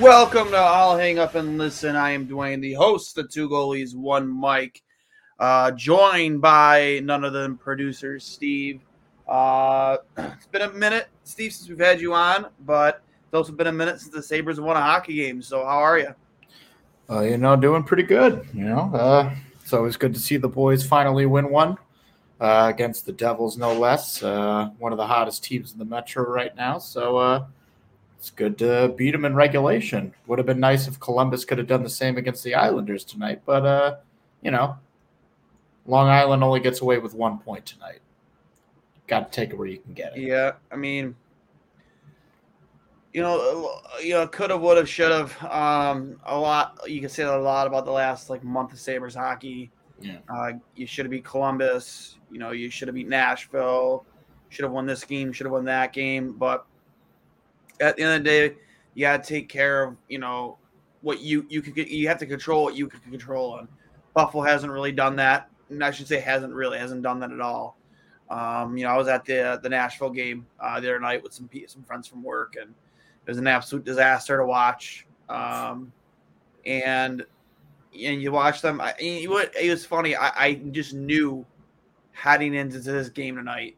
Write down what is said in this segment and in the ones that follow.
Welcome to I'll Hang Up and Listen. I am Duane, the host of Two Goalies, One Mic, uh, joined by none other than producer Steve. Uh, it's been a minute, Steve, since we've had you on, but it's also been a minute since the Sabres won a hockey game. So, how are you? Uh, you know, doing pretty good. You know, uh, it's always good to see the boys finally win one uh, against the Devils, no less. Uh, one of the hottest teams in the Metro right now. So uh, it's good to beat them in regulation. Would have been nice if Columbus could have done the same against the Islanders tonight, but uh, you know, Long Island only gets away with one point tonight. Got to take it where you can get it. Yeah, I mean, you know, you know, could have, would have, should have. Um, a lot. You can say a lot about the last like month of Sabres hockey. Yeah. Uh, you should have beat Columbus. You know, you should have beat Nashville. Should have won this game. Should have won that game. But at the end of the day, you got to take care of you know what you you could you have to control what you can control. And Buffalo hasn't really done that. And I should say hasn't really hasn't done that at all. Um, you know, I was at the the Nashville game uh, the other night with some some friends from work, and it was an absolute disaster to watch. Um, and and you watch them. I, you know what? It was funny. I, I just knew heading into this game tonight,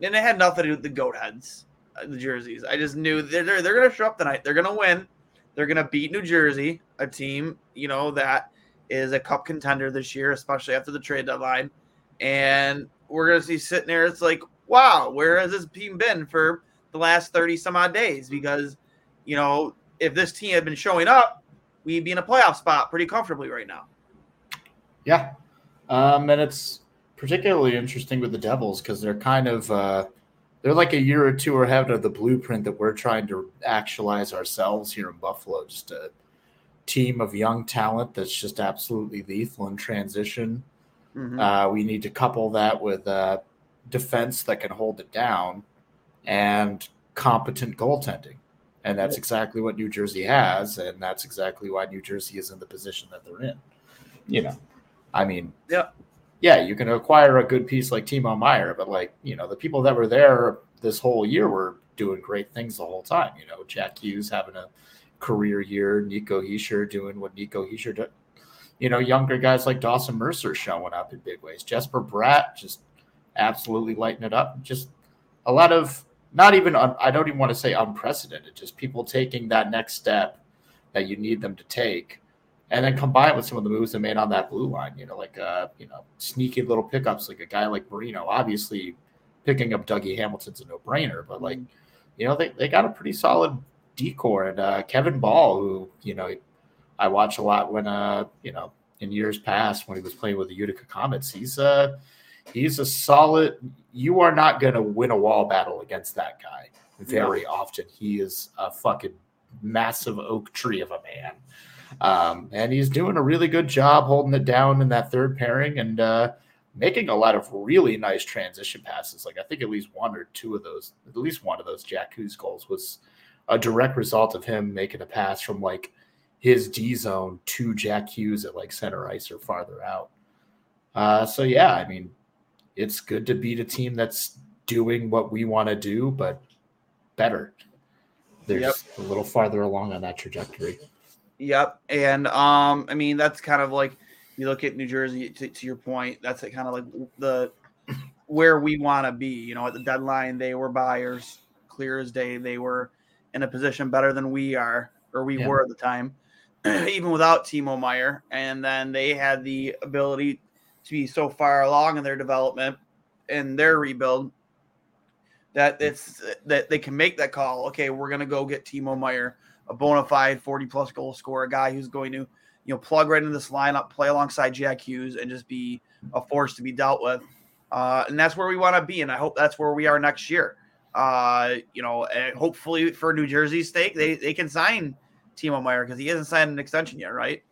and it had nothing to do with the goat heads, the jerseys. I just knew they're they're, they're going to show up tonight. They're going to win. They're going to beat New Jersey, a team you know that is a cup contender this year, especially after the trade deadline. And we're going to see sitting there. It's like, wow, where has this team been for the last thirty some odd days? Because you know, if this team had been showing up, we'd be in a playoff spot pretty comfortably right now. Yeah. Um, and it's particularly interesting with the Devils because they're kind of uh, they're like a year or two ahead of the blueprint that we're trying to actualize ourselves here in Buffalo. Just a team of young talent that's just absolutely lethal in transition. Mhm. Uh, we need to couple that with uh, defense that can hold it down and competent goaltending. And that's exactly what New Jersey has. And that's exactly why New Jersey is in the position that they're in. You know, I mean, Yeah. Yeah, you can acquire a good piece like Timo Meier, but like, you know, the people that were there this whole year were doing great things the whole time. You know, Jack Hughes having a career year, Nico Hischier doing what Nico Hischier did. You know, younger guys like Dawson Mercer showing up in big ways. Jesper Bratt just absolutely lighting it up. Just a lot of not even un, I don't even want to say unprecedented, just people taking that next step that you need them to take, and then combine it with some of the moves they made on that blue line. You know, like uh, you know, sneaky little pickups, like a guy like Marino. Obviously, picking up Dougie Hamilton's a no brainer, but like, you know, they, they got a pretty solid decor and uh, Kevin Bahl, who you know, I watch a lot when uh, you know, in years past when he was playing with the Utica Comets. He's uh he's a solid. You are not going to win a wall battle against that guy very often. He is a fucking massive oak tree of a man. Um, and he's doing a really good job holding it down in that third pairing and uh, making a lot of really nice transition passes. Like I think at least one or two of those, at least one of those Jack Hughes goals was a direct result of him making a pass from like his D zone to Jack Hughes at like center ice or farther out. Uh, so yeah, I mean, it's good to beat a team that's doing what we want to do, but better. They're Yep. a little farther along on that trajectory. Yep, and um, I mean that's kind of like you look at New Jersey. To, to your point, that's kind of like the where we want to be. You know, at the deadline, they were buyers, clear as day. They were in a position better than we are, or we Yeah. were at the time, even without Timo Meier. And then they had the ability to be so far along in their development and their rebuild that it's that they can make that call. Okay, we're gonna go get Timo Meier, a bona fide 40 plus goal scorer, a guy who's going to, you know, plug right into this lineup, play alongside Jack Hughes, and just be a force to be dealt with. Uh, and that's where we want to be, and I hope that's where we are next year. Uh, you know, and hopefully for New Jersey's sake, they they can sign Timo Meier because he hasn't signed an extension yet, right?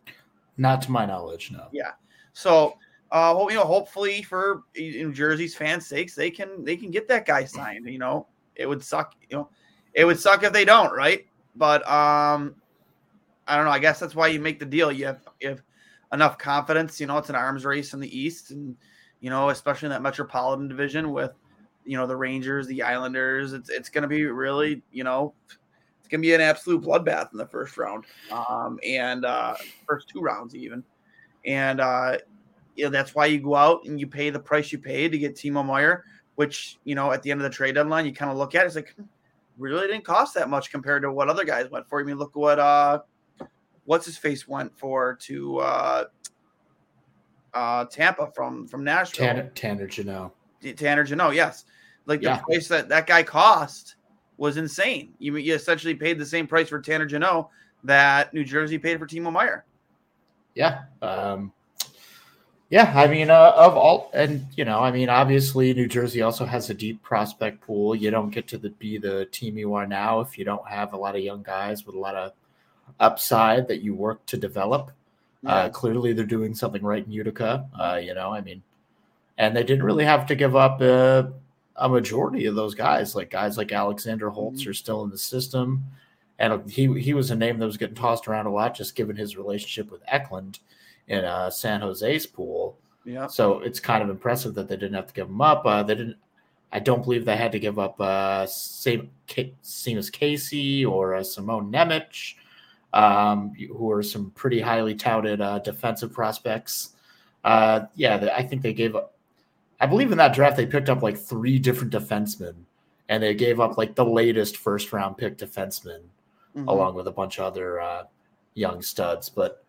Not to my knowledge, no. Yeah. So, uh, well, you know, hopefully for New Jersey's fans' sakes, they can they can get that guy signed. You know, it would suck. You know, it would suck if they don't, right? But um, I don't know. I guess that's why you make the deal. You have you have enough confidence. You know, it's an arms race in the East, and you know, especially in that Metropolitan Division with you know the Rangers, the Islanders. It's it's going to be really you know. It's gonna be an absolute bloodbath in the first round, um, and uh, first two rounds even, and uh, you know that's why you go out and you pay the price you pay to get Timo Meier, which you know at the end of the trade deadline you kind of look at it, it's like hmm, really didn't cost that much compared to what other guys went for. I mean, look what uh what's his face went for to uh uh Tampa from from Nashville. Tanner, Tanner Jeannot. Tanner Jeannot, yes. Like the Yeah. price that that guy cost was insane. You, you essentially paid the same price for Tanner Jeannot that New Jersey paid for Timo Meier. Yeah. Um, yeah. I mean, uh, of all, and you know, I mean, obviously, New Jersey also has a deep prospect pool. You don't get to the, be the team you are now if you don't have a lot of young guys with a lot of upside that you work to develop. Uh, clearly, they're doing something right in Utica. Uh, you know, I mean, and they didn't really have to give up uh, a majority of those guys. Like guys like Alexander Holtz are still in the system, and he he was a name that was getting tossed around a lot, just given his relationship with Eklund in uh, San Jose's pool. yeah. So it's kind of impressive that they didn't have to give him up. Uh, they didn't. I don't believe they had to give up uh, same as Casey or uh, Simon Nemec, um, who are some pretty highly touted uh, defensive prospects. Uh, yeah, they, I think they gave up. I believe in that draft they picked up like three different defensemen, and they gave up like the latest first round pick defenseman Mhm. along with a bunch of other uh, young studs. But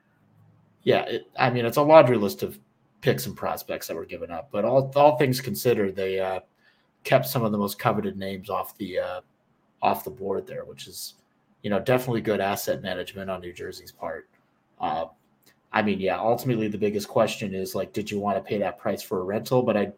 yeah, it, I mean, it's a laundry list of picks and prospects that were given up. But all all things considered, they uh, kept some of the most coveted names off the uh, off the board there, which is you know definitely good asset management on New Jersey's part. Uh, I mean, yeah, ultimately the biggest question is like, did you want to pay that price for a rental? But I.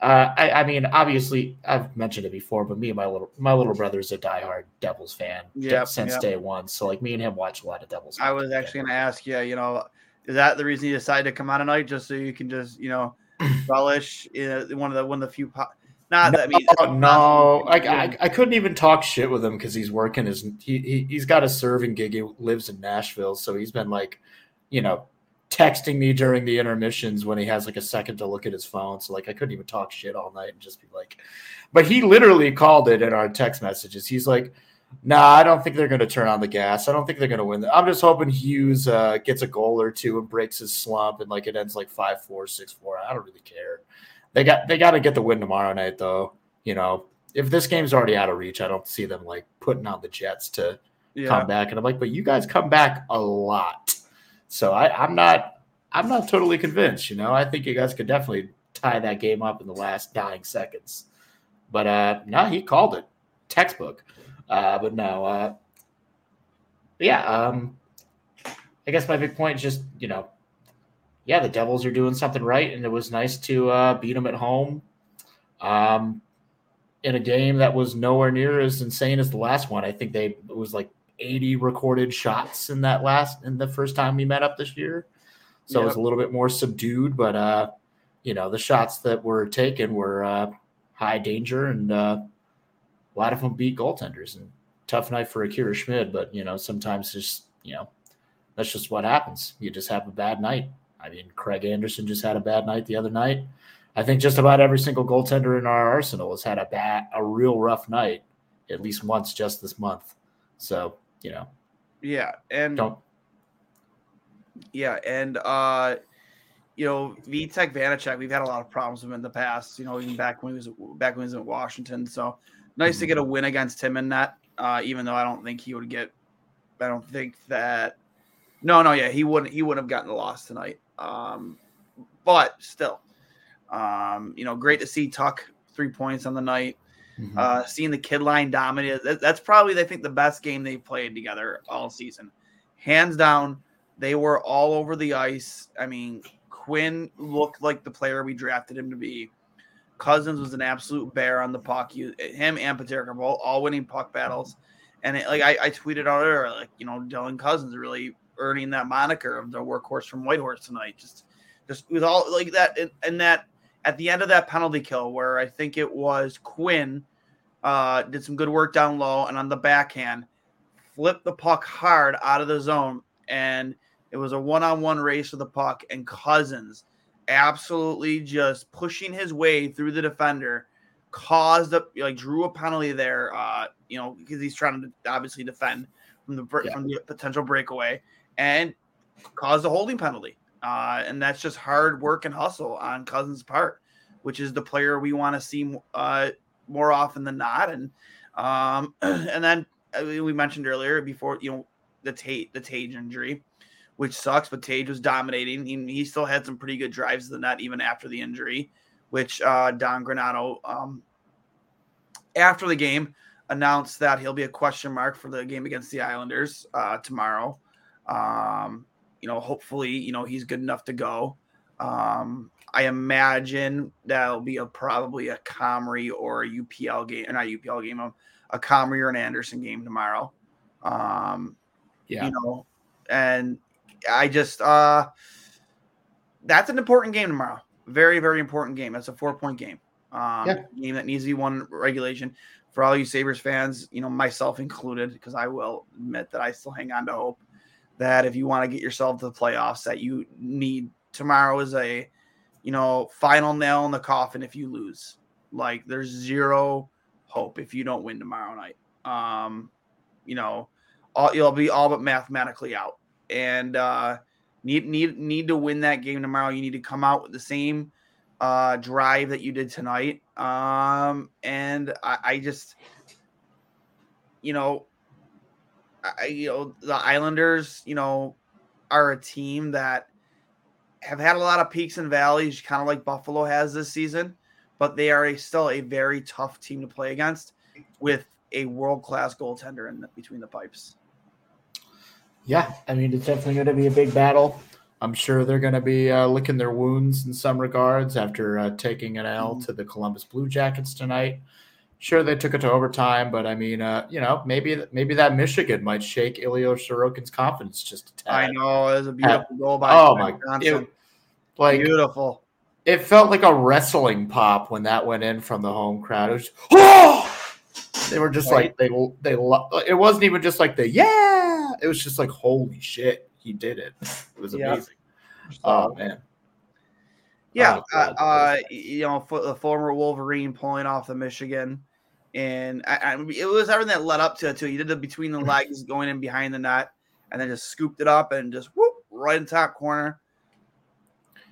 Uh, I, I mean, obviously, I've mentioned it before, but me and my little my little brother's a diehard Devils fan Yep, since yep. day one. So, like, me and him watch a lot of Devils. I was actually going to ask you, you know, is that the reason you decided to come out tonight, just so you can just, you know, relish one of the one of the few. Po- not that I mean, no, I, I, I couldn't even talk shit with him because he's working his he, he he's got a serving gig. He lives in Nashville, so he's been like, you know, texting me during the intermissions when he has like a second to look at his phone. So like I couldn't even talk shit all night and just be like, but he literally called it in our text messages. He's like, Nah, I don't think they're going to turn on the gas. I don't think they're going to win. I'm just hoping Hughes uh, gets a goal or two and breaks his slump and like it ends like five four six four. I don't really care. They got they got to get the win tomorrow night though. You know, if this game's already out of reach, I don't see them like putting on the Jets to yeah. come back. And I'm like, but you guys come back a lot. So I, I'm not I'm not totally convinced, you know. I think you guys could definitely tie that game up in the last dying seconds. But uh no, he called it. Textbook. Uh but no, uh yeah, um I guess my big point is just, you know, yeah, the Devils are doing something right, and it was nice to uh, beat them at home. Um, in a game that was nowhere near as insane as the last one. I think they it was like 80 recorded shots in that last in the first time we met up this year. So it was a little bit more subdued, but uh, you know, the shots that were taken were uh, high danger and uh, a lot of them beat goaltenders and tough night for Akira Schmid, but you know, sometimes just, you know, that's just what happens. You just have a bad night. I mean, Craig Anderson just had a bad night the other night. I think just about every single goaltender in our arsenal has had a bad, a real rough night, at least once just this month. So you know, yeah, and don't. Yeah, and uh, you know, Vitek Vanacek, we've had a lot of problems with him in the past. You know, even back when he was back when he was in Washington. So nice mm-hmm. to get a win against him in that. Uh, even though I don't think he would get, I don't think that. No, no, yeah, he wouldn't. He wouldn't have gotten the loss tonight. Um, but still, um, you know, great to see Tuch three points on the night. Mm-hmm. Uh, seeing the kid line dominate. That, that's probably, I think, the best game they've played together all season. Hands down, they were all over the ice. I mean, Quinn looked like the player we drafted him to be. Cozens was an absolute bear on the puck. You, him and Peterka are all, winning puck battles. And it, like I, I, tweeted out earlier, like you know, Dylan Cozens really earning that moniker of the workhorse from Whitehorse tonight. Just, just with all like that, and that at the end of that penalty kill where I think it was Quinn uh, did some good work down low and on the backhand, flipped the puck hard out of the zone, and it was a one-on-one race with the puck, and Cozens absolutely just pushing his way through the defender caused a like drew a penalty there uh you know because he's trying to obviously defend from the yeah. from the potential breakaway and caused a holding penalty uh, and that's just hard work and hustle on Cozens' part, which is the player we want to see uh, more often than not. And um, and then uh, we mentioned earlier before, you know, the Tate the Tage injury, which sucks. But Tage was dominating. He, he still had some pretty good drives to the net even after the injury, which uh, Don Granato um, after the game announced that he'll be a question mark for the game against the Islanders uh, tomorrow. Um, you know, hopefully, you know, he's good enough to go. Um, I imagine that'll be a probably a Comrie or a UPL game, or not UPL game, a, a Comrie or an Anderson game tomorrow. Um, yeah, you know, and I just uh, that's an important game tomorrow. Very, very important game. That's a four point game. Um, yeah. game that needs to be won regulation for all you Sabres fans, you know, myself included, because I will admit that I still hang on to hope that if you want to get yourself to the playoffs, that you need tomorrow is a you know final nail in the coffin if you lose. Like there's zero hope if you don't win tomorrow night. Um, you know, all, you'll be all but mathematically out, and uh, need need need to win that game tomorrow. You need to come out with the same uh, drive that you did tonight. Um, and I, I just, you know, I, you know, the Islanders, you know, are a team that have had a lot of peaks and valleys, kind of like Buffalo has this season, but they are a, still a very tough team to play against with a world class goaltender in the, between the pipes. Yeah, I mean, it's definitely going to be a big battle. I'm sure they're going to be uh, licking their wounds in some regards after uh, taking an L mm-hmm. to the Columbus Blue Jackets tonight. Sure, they took it to overtime, but I mean, uh, you know, maybe maybe that Michigan might shake Ilya Sorokin's confidence just a tad. I know it was a beautiful goal by. Oh my god! like beautiful. It felt like a wrestling pop when that went in from the home crowd. It was, oh! They were just right. like they they. It wasn't even just like the yeah. It was just like holy shit, he did it. It was amazing. Yeah. Oh man. Yeah, oh, uh, uh, you know, the former Wolverine pulling off the Michigan, and I, I, it was everything that led up to it too. He did the between the legs, going in behind the net, and then just scooped it up and just whoop right in top corner.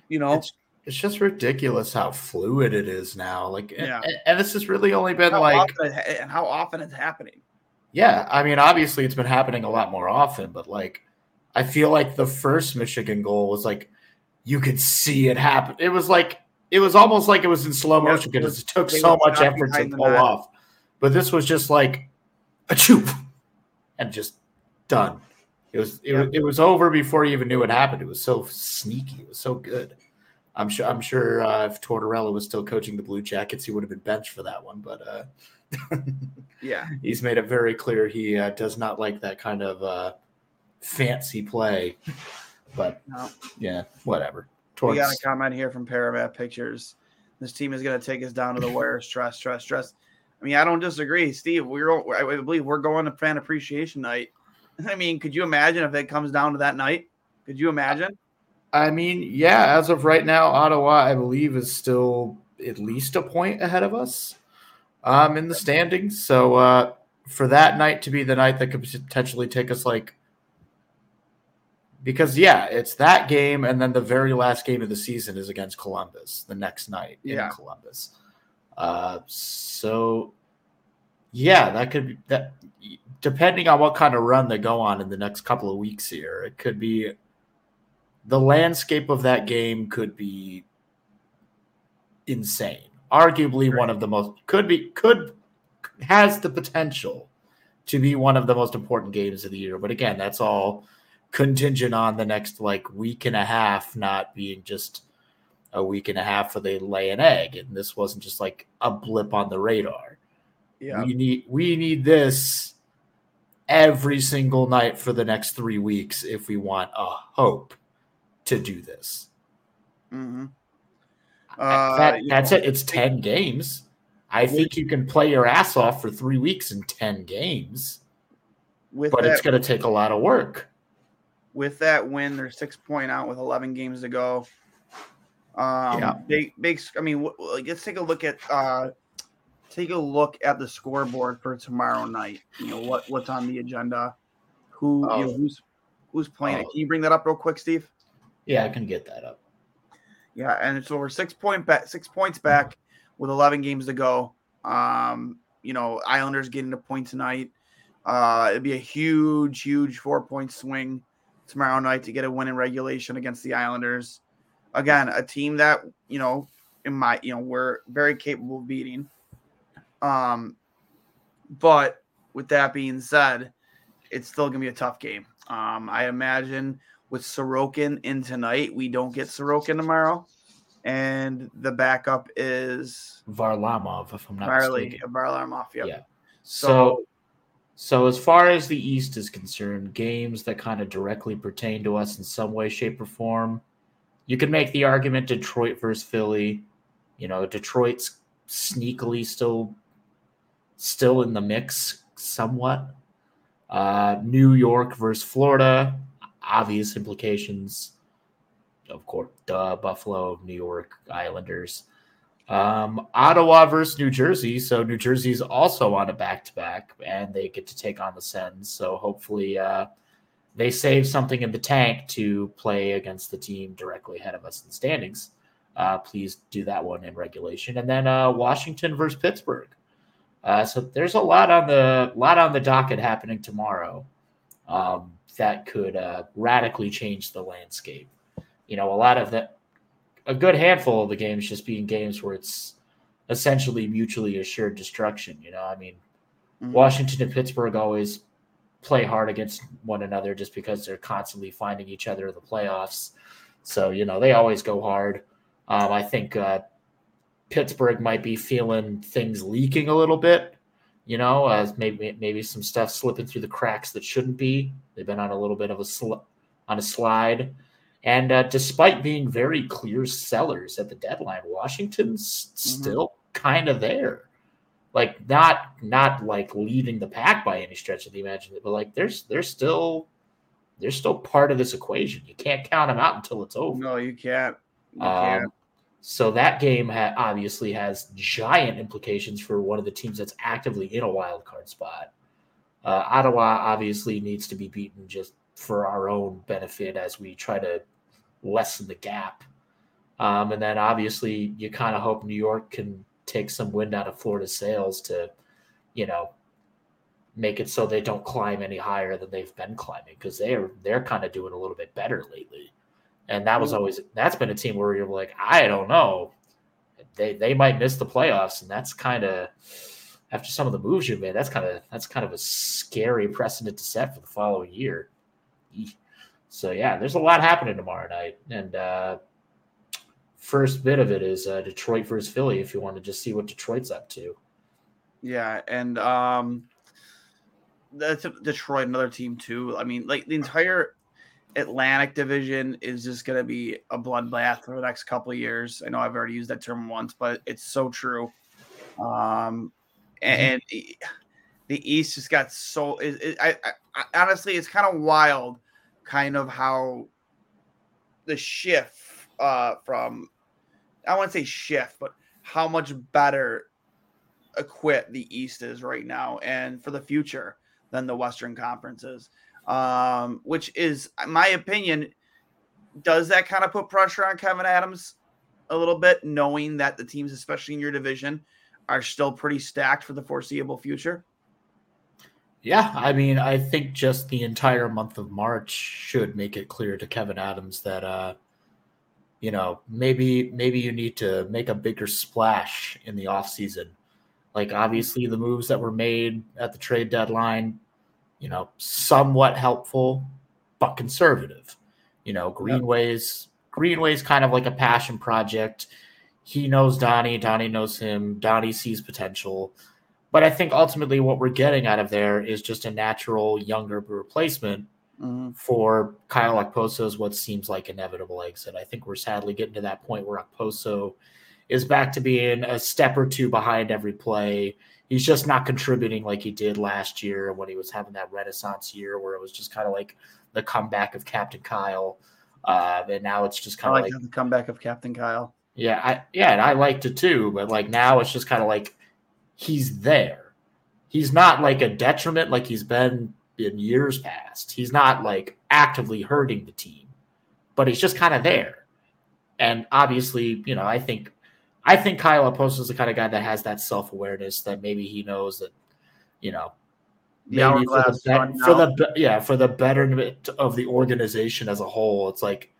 You know, it's, it's just ridiculous how fluid it is now. Like, yeah. and, and this has really only been how like, it, and how often it's happening. Yeah, I mean, obviously it's been happening a lot more often, but like, I feel like the first Michigan goal was like you could see it happen. It was like it was almost like it was in slow motion because it, took so much effort to pull off. But this was just like a choop and just done. It was it, yep. it was over before you even knew it happened. It was so sneaky. It was so good. I'm sure I'm sure uh, if Tortorella was still coaching the Blue Jackets, he would have been benched for that one. But uh, yeah, he's made it very clear he uh, does not like that kind of uh, fancy play. But no. yeah, whatever. Towards... We got a comment here from Paramat Pictures. This team is going to take us down to the wire. Stress, stress, stress. I mean, I don't disagree, Steve. We're I believe we're going to fan appreciation night I mean, could you imagine if it comes down to that night? Could you imagine? I mean, yeah, as of right now, Ottawa, I believe, is still at least a point ahead of us um, in the standings. So uh, for that night to be the night that could potentially take us like because yeah, it's that game, and then the very last game of the season is against Columbus the next night Yeah. in Columbus. Uh, so yeah, that could be that. Depending on what kind of run they go on in the next couple of weeks here, it could be the landscape of that game could be insane. Arguably one of the most could be could has the potential to be one of the most important games of the year. But again, that's all contingent on the next like week and a half not being just a week and a half where they lay an egg. And this wasn't just like a blip on the radar. Yeah. We need we need this every single night for the next three weeks if we want a hope to do this. hmm that, that's it. It's 10 games. I think you can play your ass off for three weeks in 10 games, With but that, it's going to take a lot of work. With that win, they're six point out with 11 games to go. Um, Yeah. big, big. I mean, like, let's take a look at uh, take a look at the scoreboard for tomorrow night. You know what what's on the agenda? Who you know, Oh. who's who's playing it? Oh. Can you bring that up real quick, Steve? Yeah, I can get that up. Yeah, and it's over six point back, six points back with 11 games to go. Um, you know, Islanders getting a point tonight. Uh, it'd be a huge, huge four point swing tomorrow night to get a win in regulation against the Islanders. Again, a team that you know, in my you know, we're very capable of beating. Um, but with that being said, it's still gonna be a tough game. Um, I imagine with Sorokin in tonight, we don't get Sorokin tomorrow, and the backup is Varlamov, if I'm not Marley mistaken. Varlamov. Yep. Yeah. So, So, so as far as the East is concerned, games that kind of directly pertain to us in some way, shape, or form, you can make the argument Detroit versus Philly. You know, Detroit's sneakily still still in the mix somewhat. Uh, New York versus Florida, obvious implications. Of course, duh, Buffalo, New York Islanders. Um, Ottawa versus New Jersey. So New Jersey's also on a back to back, and they get to take on the Sens. So hopefully, uh, they save something in the tank to play against the team directly ahead of us in standings. Uh, please do that one in regulation, and then uh, Washington versus Pittsburgh. Uh, so there's a lot on the lot on the docket happening tomorrow um, that could uh, radically change the landscape. You know, a lot of the a good handful of the games just being games where it's essentially mutually assured destruction. You know, I mean, Mhm. Washington and Pittsburgh always play hard against one another just because they're constantly finding each other in the playoffs. So, you know, they always go hard. Um, I think uh, Pittsburgh might be feeling things leaking a little bit, you know, as maybe maybe some stuff slipping through the cracks that shouldn't be. They've been on a little bit of a sl- on a slide. And uh, despite being very clear sellers at the deadline, Washington's still kind of there. Like not not like leading the pack by any stretch of the imagination, but like there's they're still they're still part of this equation. You can't count them out until it's over. no, you can't. You can't. Um, so that game ha- obviously has giant implications for one of the teams that's actively in a wild card spot. Uh, Ottawa obviously needs to be beaten just for our own benefit as we try to lessen the gap. Um, and then obviously you kind of hope New York can take some wind out of Florida's sails to, you know, make it so they don't climb any higher than they've been climbing because they're they're kind of doing a little bit better lately. And that was always that's been a team where you're like, I don't know. They they might miss the playoffs, and that's kind of after some of the moves you've made, that's kind of that's kind of a scary precedent to set for the following year. So yeah, there's a lot happening tomorrow night, and uh, first bit of it is uh, Detroit versus Philly. If you want to just see what Detroit's up to, Yeah, and um, that's Detroit, another team too. I mean, like the entire Atlantic Division is just going to be a bloodbath for the next couple of years. I know I've already used that term once, but it's so true. Um, and, the- the East just got so. It, it, I, I honestly, it's kind of wild, kind of how the shift uh, from I to say shift, but how much better equipped the East is right now and for the future than the Western conferences. Um, which is, my opinion, does that kind of put pressure on Kevin Adams a little bit, knowing that the teams, especially in your division, are still pretty stacked for the foreseeable future? Yeah, I mean, I think just the entire month of March should make it clear to Kevin Adams that uh you know, maybe maybe you need to make a bigger splash in the offseason. Like obviously the moves that were made at the trade deadline, you know, somewhat helpful, but conservative. You know, Greenway's Greenway's kind of like a passion project. He knows Donnie, Donnie knows him, Donnie sees potential. But I think ultimately what we're getting out of there is just a natural younger replacement mm-hmm. for Kyle Okposo's what seems like inevitable exit. I think we're sadly getting to that point where Okposo is back to being a step or two behind every play. He's just not contributing like he did last year when he was having that renaissance year where it was just kind of like the comeback of Captain Kyle. Uh, and now it's just kind of like, like the comeback of Captain Kyle. Yeah, I yeah, and I liked it too, but like now it's just kind of like he's there. He's not like a detriment like he's been in years past. He's not like actively hurting the team, but he's just kind of there. And obviously, you know, I think I think Kyle Okposo is the kind of guy that has that self awareness that maybe he knows that, you know, maybe for the, be- for the yeah for the betterment of the organization as a whole, it's like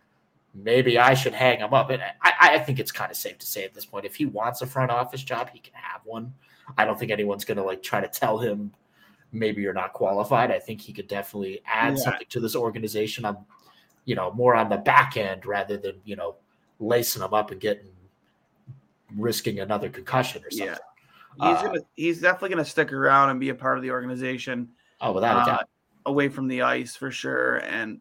maybe I should hang him up. And I, I think it's kind of safe to say at this point, if he wants a front office job, he can have one. I don't think anyone's going to like try to tell him maybe you're not qualified. I think he could definitely add yeah. something to this organization on, you know, more on the back end rather than, you know, lacing them up and getting risking another concussion or something. Yeah. He's uh, gonna he's definitely gonna stick around and be a part of the organization. Oh, without uh, a doubt. Away from the ice for sure. And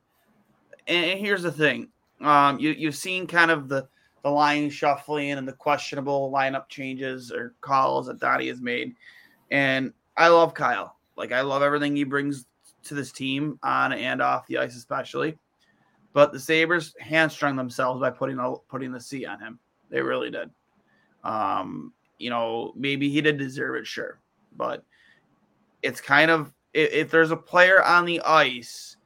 and here's the thing. Um, you you've seen kind of the the line shuffling and the questionable lineup changes or calls that Donnie has made. And I love Kyle. Like I love everything he brings to this team on and off the ice, especially. But the Sabres hamstrung themselves by putting a, putting the C on him. They really did. Um, you know, maybe he did deserve it, sure, but it's kind of if, if there's a player on the ice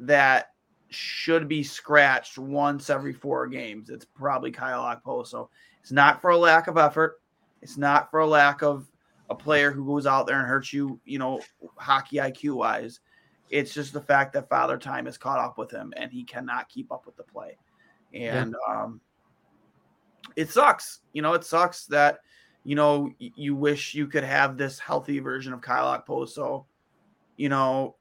that should be scratched once every four games, it's probably Kyle Okposo. It's not for a lack of effort. It's not for a lack of a player who goes out there and hurts you, you know, hockey IQ wise. It's just the fact that Father Time has caught up with him and he cannot keep up with the play. And yeah. um, it sucks. You know, it sucks that, you know, you wish you could have this healthy version of Kyle Okposo, you know,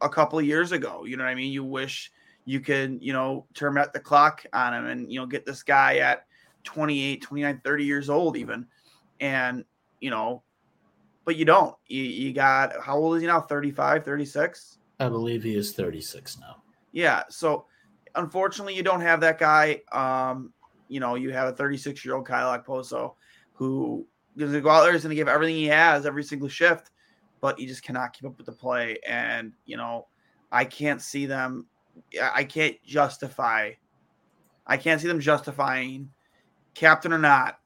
a couple of years ago. You know what I mean? You wish you could, you know, turn at the clock on him and, you know, get this guy at 28, 29, 30 years old, even. And, you know, but you don't. You, you got how old is he now? 35, 36? I believe he is 36 now. Yeah. So unfortunately, you don't have that guy. Um, you know, you have a 36 year old Kyle Okposo who is going to go out there, is going to give everything he has every single shift, but he just cannot keep up with the play. And, you know, I can't see them, I can't justify, I can't see them justifying, captain or not,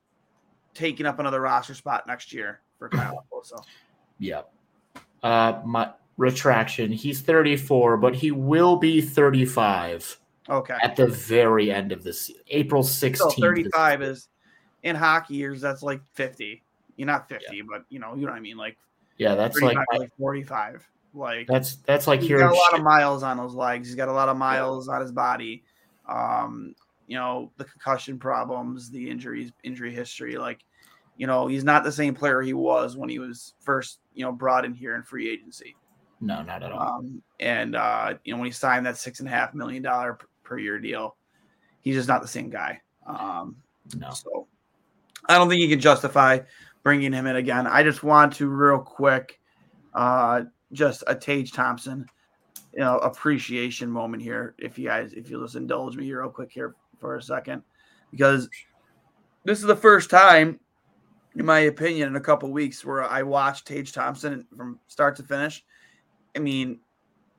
taking up another roster spot next year for Kyle Okposo. Yeah. Uh, my retraction. He's 34, but he will be 35. Okay. At the very end of this, April 16th. So 35 is in hockey years. That's like 50. You're not 50, yeah. but you know, you know what I mean. Like, yeah, that's like, like 45. Like that's that's like he's got a lot shit. of miles on those legs. He's got a lot of miles yeah. on his body. Um, you know, the concussion problems, the injuries, injury history. Like, you know, he's not the same player he was when he was first, you know, brought in here in free agency. No, not at all. Um, and uh, you know, when he signed that six and a half million dollar per year deal, he's just not the same guy. Um, no. So I don't think you can justify bringing him in again. I just want to real quick, uh, just a Tage Thompson, you know, appreciation moment here. If you guys, if you'll just indulge me real quick here for a second, because this is the first time in my opinion, in a couple weeks where I watched Tage Thompson from start to finish. I mean,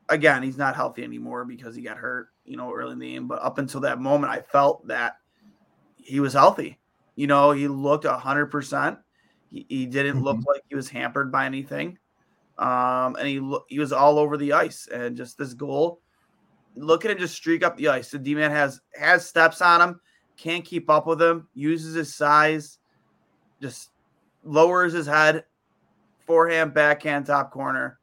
again, he's not healthy anymore because he got hurt, you know, early in the game. But up until that moment, I felt that he was healthy. You know, he looked hundred percent. He, he didn't mm-hmm. look like he was hampered by anything. Um, and he lo- he was all over the ice, and just this goal. Look at him just streak up the ice. The D man has has steps on him, can't keep up with him. Uses his size, just lowers his head, forehand, backhand, top corner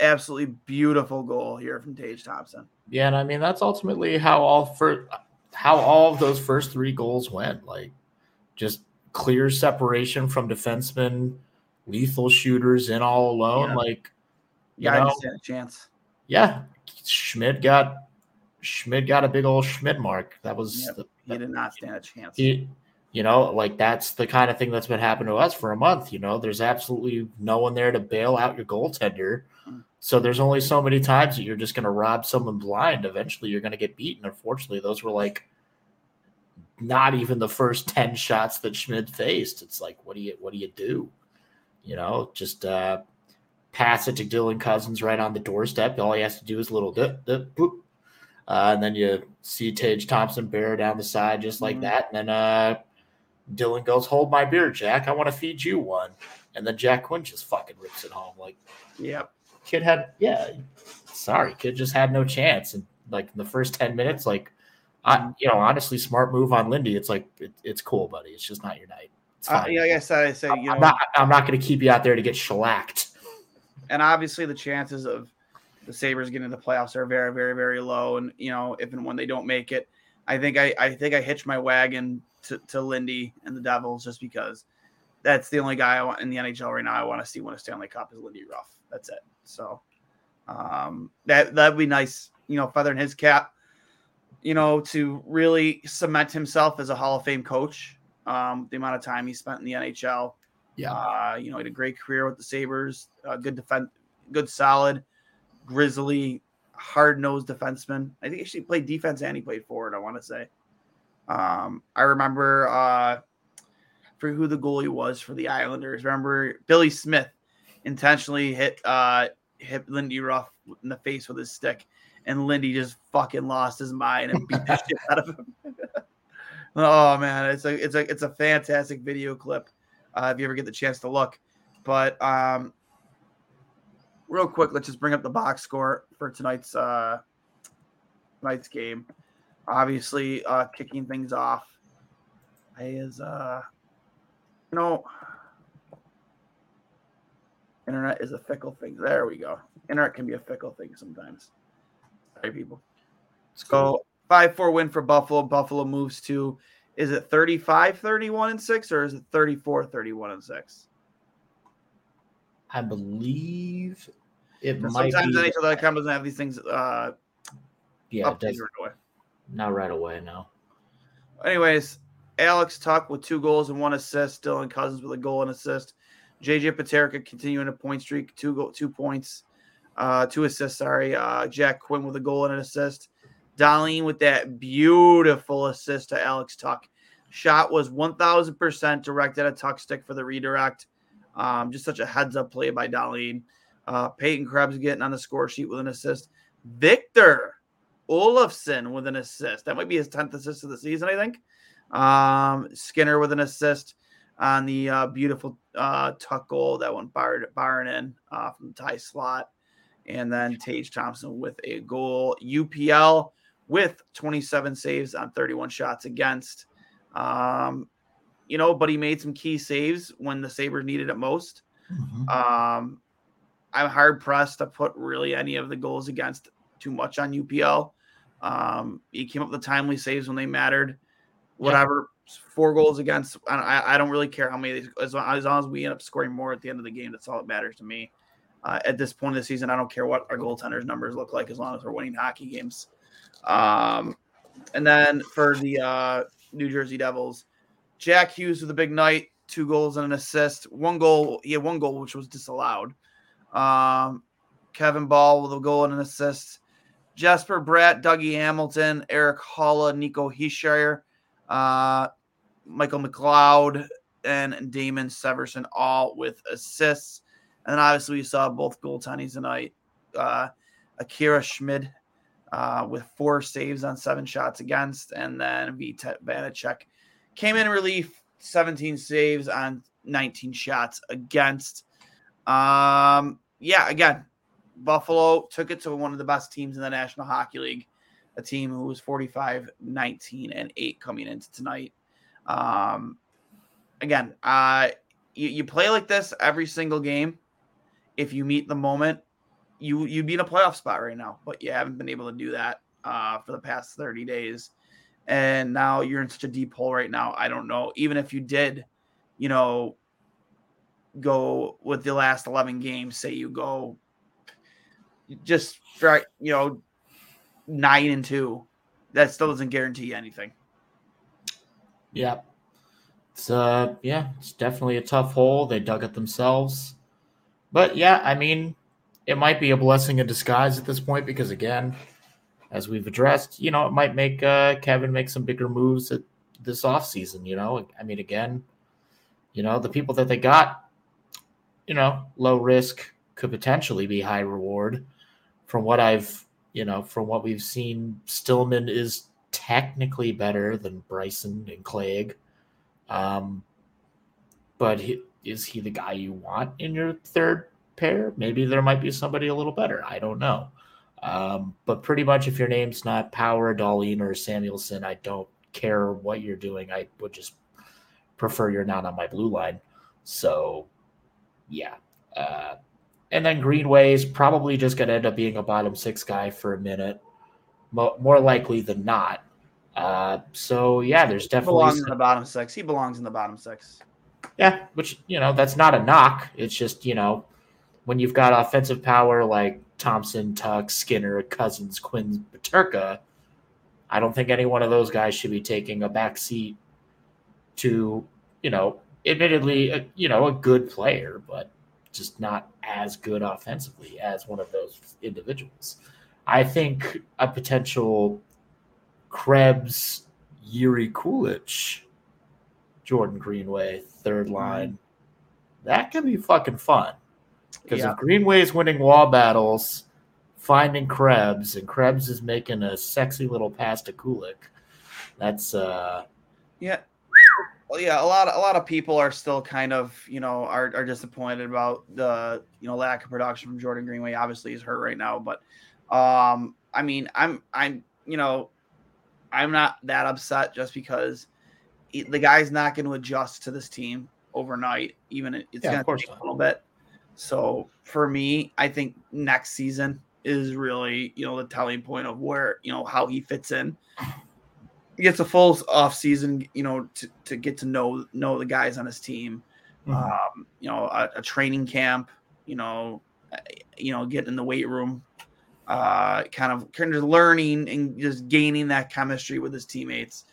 absolutely beautiful goal here from Tage Thompson. Yeah, and I mean that's ultimately how all for how all of those first three goals went. Like just clear separation from defensemen, lethal shooters in all alone. Yeah. Like yeah, know, I stand a chance. Yeah, Schmid got Schmid got a big old Schmid mark. That was yep. the, he did not stand a chance. He, you know, like that's the kind of thing that's been happening to us for a month. You know, there's absolutely no one there to bail out your goaltender. Hmm. So there's only so many times that you're just going to rob someone blind. Eventually, you're going to get beaten. Unfortunately, those were like not even the first 10 shots that Schmid faced. It's like, what do you, what do you do? You know, just uh, pass it to Dylan Cozens right on the doorstep. All he has to do is a little dip, dip, boop. Uh, and then you see Tage Thompson bear down the side just like mm-hmm. that. And then uh, Dylan goes, Hold my beer, Jack. I want to feed you one. And then Jack Quinn just fucking rips it home. Like, yep kid had yeah, sorry, kid just had no chance. And like in the first ten minutes, like I you know honestly, smart move on Lindy. It's like it, it's cool, buddy. It's just not your night. It's Uh, yeah, I said, I said you I'm know, not I'm not going to keep you out there to get shellacked. And obviously, the chances of the Sabres getting the playoffs are very, very, very low. And you know, if and when they don't make it, I think I, I think I hitched my wagon to, to Lindy and the Devils just because that's the only guy I want in the NHL right now. I want to see win a Stanley Cup is Lindy Ruff. That's it. So um, that that'd be nice, you know, feather in his cap, you know, to really cement himself as a Hall of Fame coach. Um, the amount of time he spent in the NHL. Yeah, uh, you know, he had a great career with the Sabres. Uh, good defense, good solid, grizzly, hard nosed defenseman. I think he actually played defense and he played forward. I want to say. Um, I remember uh, for who the goalie was for the Islanders. Remember Billy Smith intentionally hit uh hit Lindy Ruff in the face with his stick, and Lindy just fucking lost his mind and beat the shit out of him. oh man, it's a it's a it's a fantastic video clip. Uh, if you ever get the chance to look, but um, real quick, let's just bring up the box score for tonight's uh tonight's game. Obviously, uh, kicking things off is uh, you know Internet is a fickle thing. There we go. Internet can be a fickle thing sometimes. Sorry, people. So 5 4 win for Buffalo. Buffalo moves to, is it 35 31 and 6 or is it 34 31 and 6? I believe it might Sometimes be. NHL.com doesn't have these things. Uh, yeah, it does. Right away. Not right away, no. Anyways, Alex Tuch with two goals and one assist. Dylan Cozens with a goal and assist. JJ Peterka continuing a point streak, two go, two points, uh, two assists. Sorry, uh, Jack Quinn with a goal and an assist. Dahlin with that beautiful assist to Alex Tuch. Shot was one thousand percent directed at Tuch stick for the redirect. Um, just such a heads up play by Dahlin. Uh, Peyton Krebs getting on the score sheet with an assist. Victor Olofsson with an assist. That might be his tenth assist of the season, I think. Um, Skinner with an assist on the uh, beautiful uh, Tuch goal that went Byron, Byron in uh, from the tie slot. And then Tage Thompson with a goal. UPL with 27 saves on 31 shots against. Um, you know, but he made some key saves when the Sabres needed it most. Mm-hmm. Um, I'm hard pressed to put really any of the goals against too much on UPL. Um, he came up with the timely saves when they mattered. Whatever four goals against. I, I don't really care how many, as long, as long as we end up scoring more at the end of the game, that's all that matters to me. Uh, at this point of the season, I don't care what our goaltenders numbers look like as long as we're winning hockey games. Um, and then for the uh, New Jersey Devils, Jack Hughes with a big night, two goals and an assist. One goal, had one goal which was disallowed. Um, Kevin Bahl with a goal and an assist. Jesper Bratt, Dougie Hamilton, Erik Haula, Nico Hischier, uh, Michael McLeod and Damon Severson all with assists. And then obviously we saw both goaltending tonight. Uh, Akira Schmid uh, with four saves on seven shots against, and then Vitek Vanacek came in relief, 17 saves on 19 shots against. Um, yeah, again, Buffalo took it to one of the best teams in the National Hockey League, a team who was 45, 19, and 8 coming into tonight. Um, again, uh, you, you play like this every single game. If you meet the moment, you you'd be in a playoff spot right now, but you haven't been able to do that uh, for the past 30 days. And now you're in such a deep hole right now. I don't know. Even if you did, you know, go with the last 11 games, say you go just you know, nine and two, that still doesn't guarantee anything. Yeah. It's uh yeah, it's definitely a tough hole. They dug it themselves. But yeah, I mean, it might be a blessing in disguise at this point because again, as we've addressed, you know, it might make uh, Kevyn make some bigger moves at this offseason, you know. I mean, again, you know, the people that they got, you know, low risk could potentially be high reward. From what I've, you know, from what we've seen, Stillman is technically better than Bryson and Clague. Um, but he, is he the guy you want in your third pair? Maybe there might be somebody a little better. I don't know. Um, but pretty much, if your name's not Power, Dahlin, or Samuelsson, I don't care what you're doing. I would just prefer you're not on my blue line. So, yeah. Uh, and then Greenway is probably just going to end up being a bottom six guy for a minute, Mo- more likely than not. Uh, so yeah, there's definitely belongs some, in the bottom six. He belongs in the bottom six. Yeah, which you know that's not a knock. It's just you know when you've got offensive power like Thompson, Tuch, Skinner, Cozens, Quinn, Peterka, I don't think any one of those guys should be taking a back seat to, you know, admittedly, a, you know, a good player, but just not as good offensively as one of those individuals. I think a potential Krebs, Jiri Kulich, Jordan Greenway, third line, that could be fucking fun. Because yeah. if Greenway is winning wall battles, finding Krebs, and Krebs is making a sexy little pass to Kulich, that's uh yeah. Well, yeah, a lot, of, a lot of people are still kind of, you know, are, are disappointed about the, you know, lack of production from Jordan Greenway. Obviously, he's hurt right now, but, um, I mean, I'm, I'm, you know, I'm not that upset just because the guy's not going to adjust to this team overnight. Even it's yeah, going to take a little bit. So for me, I think next season is really, you know, the telling point of where, you know, how he fits in. He gets a full off season, you know, to, to get to know know the guys on his team. Mm-hmm. Um, you know, a, a, training camp, you know, uh, you know, get in the weight room, uh, kind of kind of learning and just gaining that chemistry with his teammates.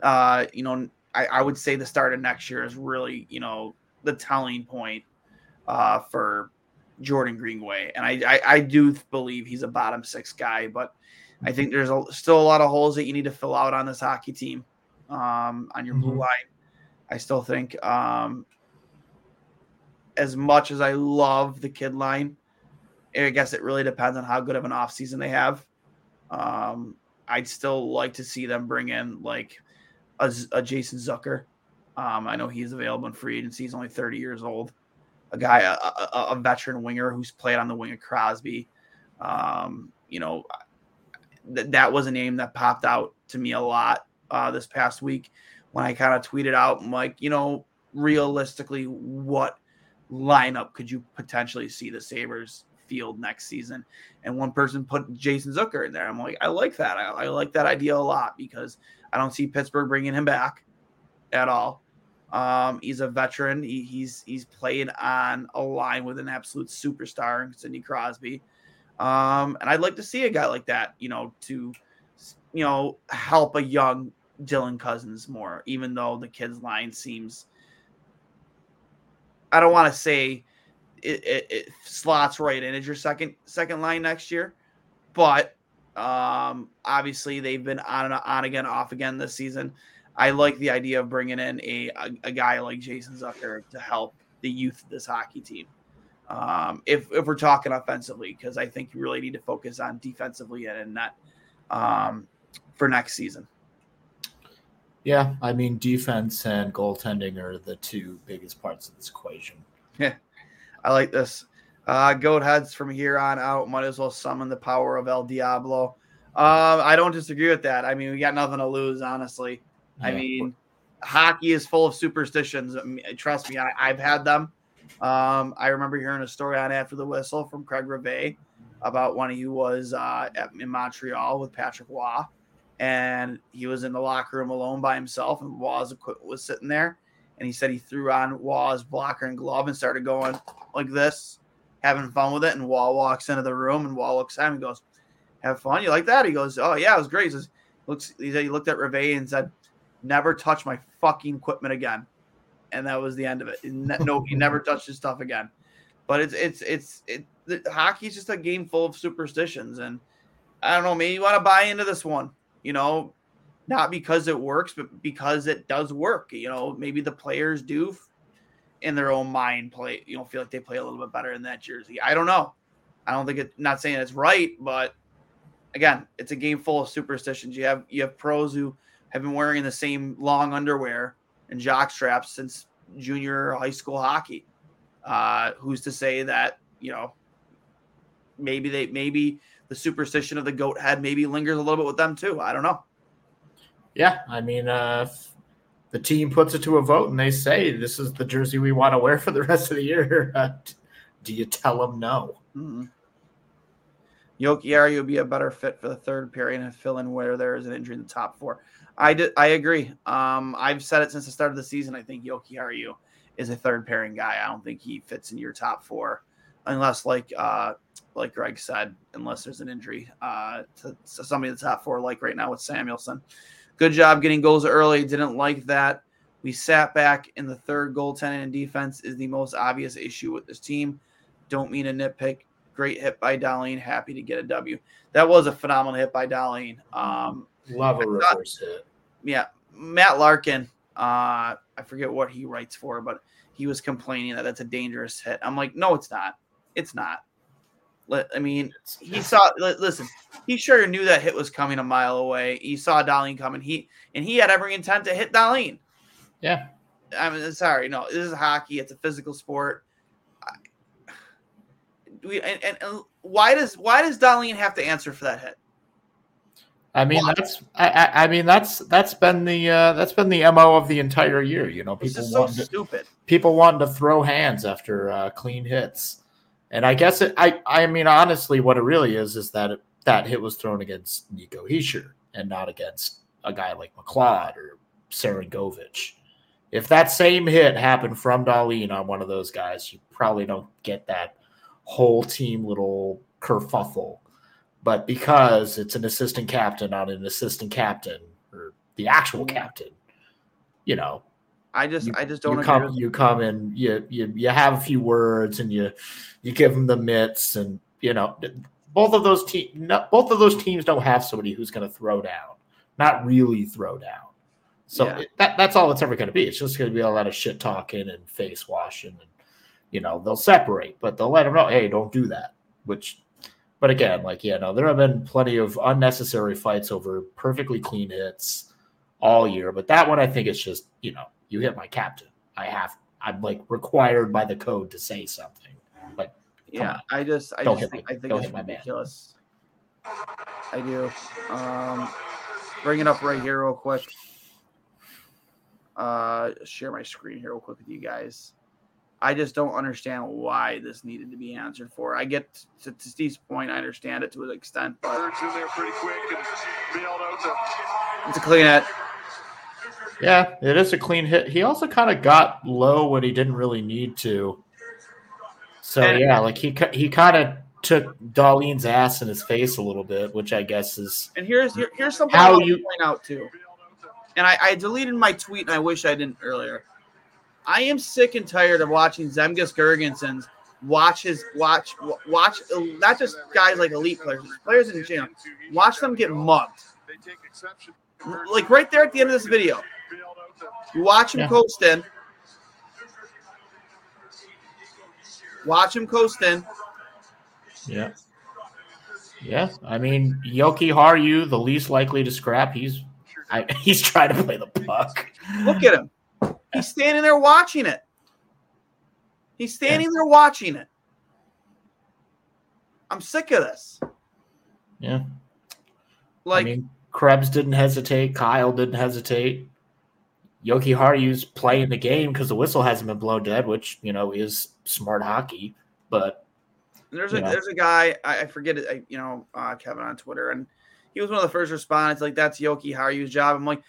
Uh, you know, I, I would say the start of next year is really, you know, the telling point uh, for Jordan Greenway, and I, I, I do believe he's a bottom six guy, but I think there's a, still a lot of holes that you need to fill out on this hockey team, um, on your mm-hmm. blue line. I still think, um, as much as I love the kid line, I guess it really depends on how good of an offseason they have. Um, I'd still like to see them bring in like a, a Jason Zucker. Um, I know he's available in free agency. He's only 30 years old a guy, a, a, a, veteran winger who's played on the wing of Crosby. Um, you know, th- that was a name that popped out to me a lot uh, this past week when I kind of tweeted out, I'm like, you know, realistically, what lineup could you potentially see the Sabres field next season? And one person put Jason Zucker in there. I'm like, I like that. I, I like that idea a lot because I don't see Pittsburgh bringing him back at all. Um, he's a veteran. He, he's he's played on a line with an absolute superstar, Sidney Crosby. Um, and I'd like to see a guy like that, you know, to you know help a young Dylan Cozens more, even though the kid's line seems. I don't want to say it, it, it, slots right in as your second second line next year, but um, obviously they've been on and on again, off again this season. I like the idea of bringing in a, a, a guy like Jason Zucker to help the youth of this hockey team. Um, if if we're talking offensively, because I think you really need to focus on defensively and, and not um, for next season. Yeah, I mean defense and goaltending are the two biggest parts of this equation. Yeah, I like this. Uh, goat heads from here on out might as well summon the power of El Diablo. Um, I don't disagree with that. I mean, we got nothing to lose, honestly. I mean, hockey is full of superstitions. Trust me, I, I've had them. Um, I remember hearing a story on After the Whistle from Craig Rivet about when he was uh, at, in Montreal with Patrick Roy, and he was in the locker room alone by himself, and Roy's equipment was sitting there, and he said he threw on Roy's blocker and glove and started going like this, having fun with it, and Roy walks into the room, and Roy looks at him and goes, "Have fun? You like that?" He goes, "Oh yeah, it was great." He says, "Looks," he said he looked at Rivet and said, "Never touch my fucking equipment again." and that was the end of it. No, he never touched his stuff again. But it's it's it's it. The, hockey's just a game full of superstitions, and I don't know. Maybe you want to buy into this one. You know, not because it works, but because it does work. You know, maybe the players do, in their own mind, play. You know, feel like they play a little bit better in that jersey. I don't know. I don't think it. Not saying it's right, but again, it's a game full of superstitions. You have you have pros who have been wearing the same long underwear and jock straps since junior high school hockey. Uh, who's to say that you know maybe they maybe the superstition of the goat head maybe lingers a little bit with them too. I don't know. Yeah, I mean, uh, the team puts it to a vote and they say this is the jersey we want to wear for the rest of the year, uh, do you tell them no? Mm-hmm. Jokiharju would be a better fit for the third pairing and fill in where there is an injury in the top four. I did. I agree. Um, I've said it since the start of the season. I think Jokiharju is a third pairing guy. I don't think he fits in your top four, unless like uh, like Greg said, unless there's an injury uh, to, to somebody in the top four, like right now with Samuelsson. Good job getting goals early. Didn't like that. We sat back in the third goaltending and defense is the most obvious issue with this team. Don't mean a nitpick. Great hit by Dahlin. Happy to get a W. That was a phenomenal hit by Dahlin. Um, Love a reverse hit. yeah, Matt Larkin. Uh, I forget what he writes for, but he was complaining that that's a dangerous hit. I'm like, no, it's not. It's not. I mean, he saw. Listen, he sure knew that hit was coming a mile away. He saw Dahlin coming. He and he had every intent to hit Dahlin. Yeah, I mean, sorry, no, this is hockey. It's a physical sport. I- We and, and, and why does why does Dahlin have to answer for that hit? I mean Why? that's I, I, mean that's that's been the uh, that's been the mo of the entire year. You know, people so to, stupid. people wanting to throw hands after uh, clean hits, and I guess it. I I mean honestly, what it really is is that it, that hit was thrown against Nico Hischier and not against a guy like McLeod or Sharangovich. If that same hit happened from Dahlin on one of those guys, you probably don't get that whole team little kerfuffle. But because it's an assistant captain on an assistant captain or the actual captain, you know, I just you, I just don't you come you come and you you you have a few words and you you give them the mitts and you know both of those teams both of those teams don't have somebody who's going to throw down not really throw down so Yeah. it- that, that's all it's ever going to be it's just going to be a lot of shit talking and face washing and you know they'll separate but they'll let them know hey don't do that which but again like yeah no there have been plenty of unnecessary fights over perfectly clean hits all year but that one i think it's just you know you hit my captain i have i'm like required by the code to say something like Yeah, on. I just I Don't just hit think, me. I think Don't it's hit my man. ridiculous. I do. Um, bring it up right here real quick. Uh, share my screen here real quick with you guys. I just don't understand why this needed to be answered for. I get to, to Steve's point. I understand it to an extent, but Birds in there pretty quick and bailed out the it's a clean it. Yeah it is a clean hit he also kind of got low when he didn't really need to so And- yeah like he he kind of took dahlin's ass in his face a little bit which i guess is And here's here, here's something How you- point out too. And I, I deleted my tweet, and I wish I didn't earlier. I am sick and tired of watching Zemgus Girgensons watch his watch watch not just guys like elite players, players in general. Watch them get mugged. They take exception. Like right there at the end of this video, the you watch him Yeah. coast in. Watch him coast in. Yeah. Yeah. I mean, Jokiharju, the least likely to scrap, he's I, he's trying to play the puck. Look at him. He's standing there watching it. He's standing there watching it. I'm sick of this. Yeah. Like, I mean, Krebs didn't hesitate. Kyle didn't hesitate. Jokiharju's playing the game because the whistle hasn't been blown dead, which you know is smart hockey. But there's a Yeah. there's a guy I, I forget it. I, you know, uh, Kevin on Twitter, and he was one of the first respondents. Like that's Jokiharju's job. I'm like,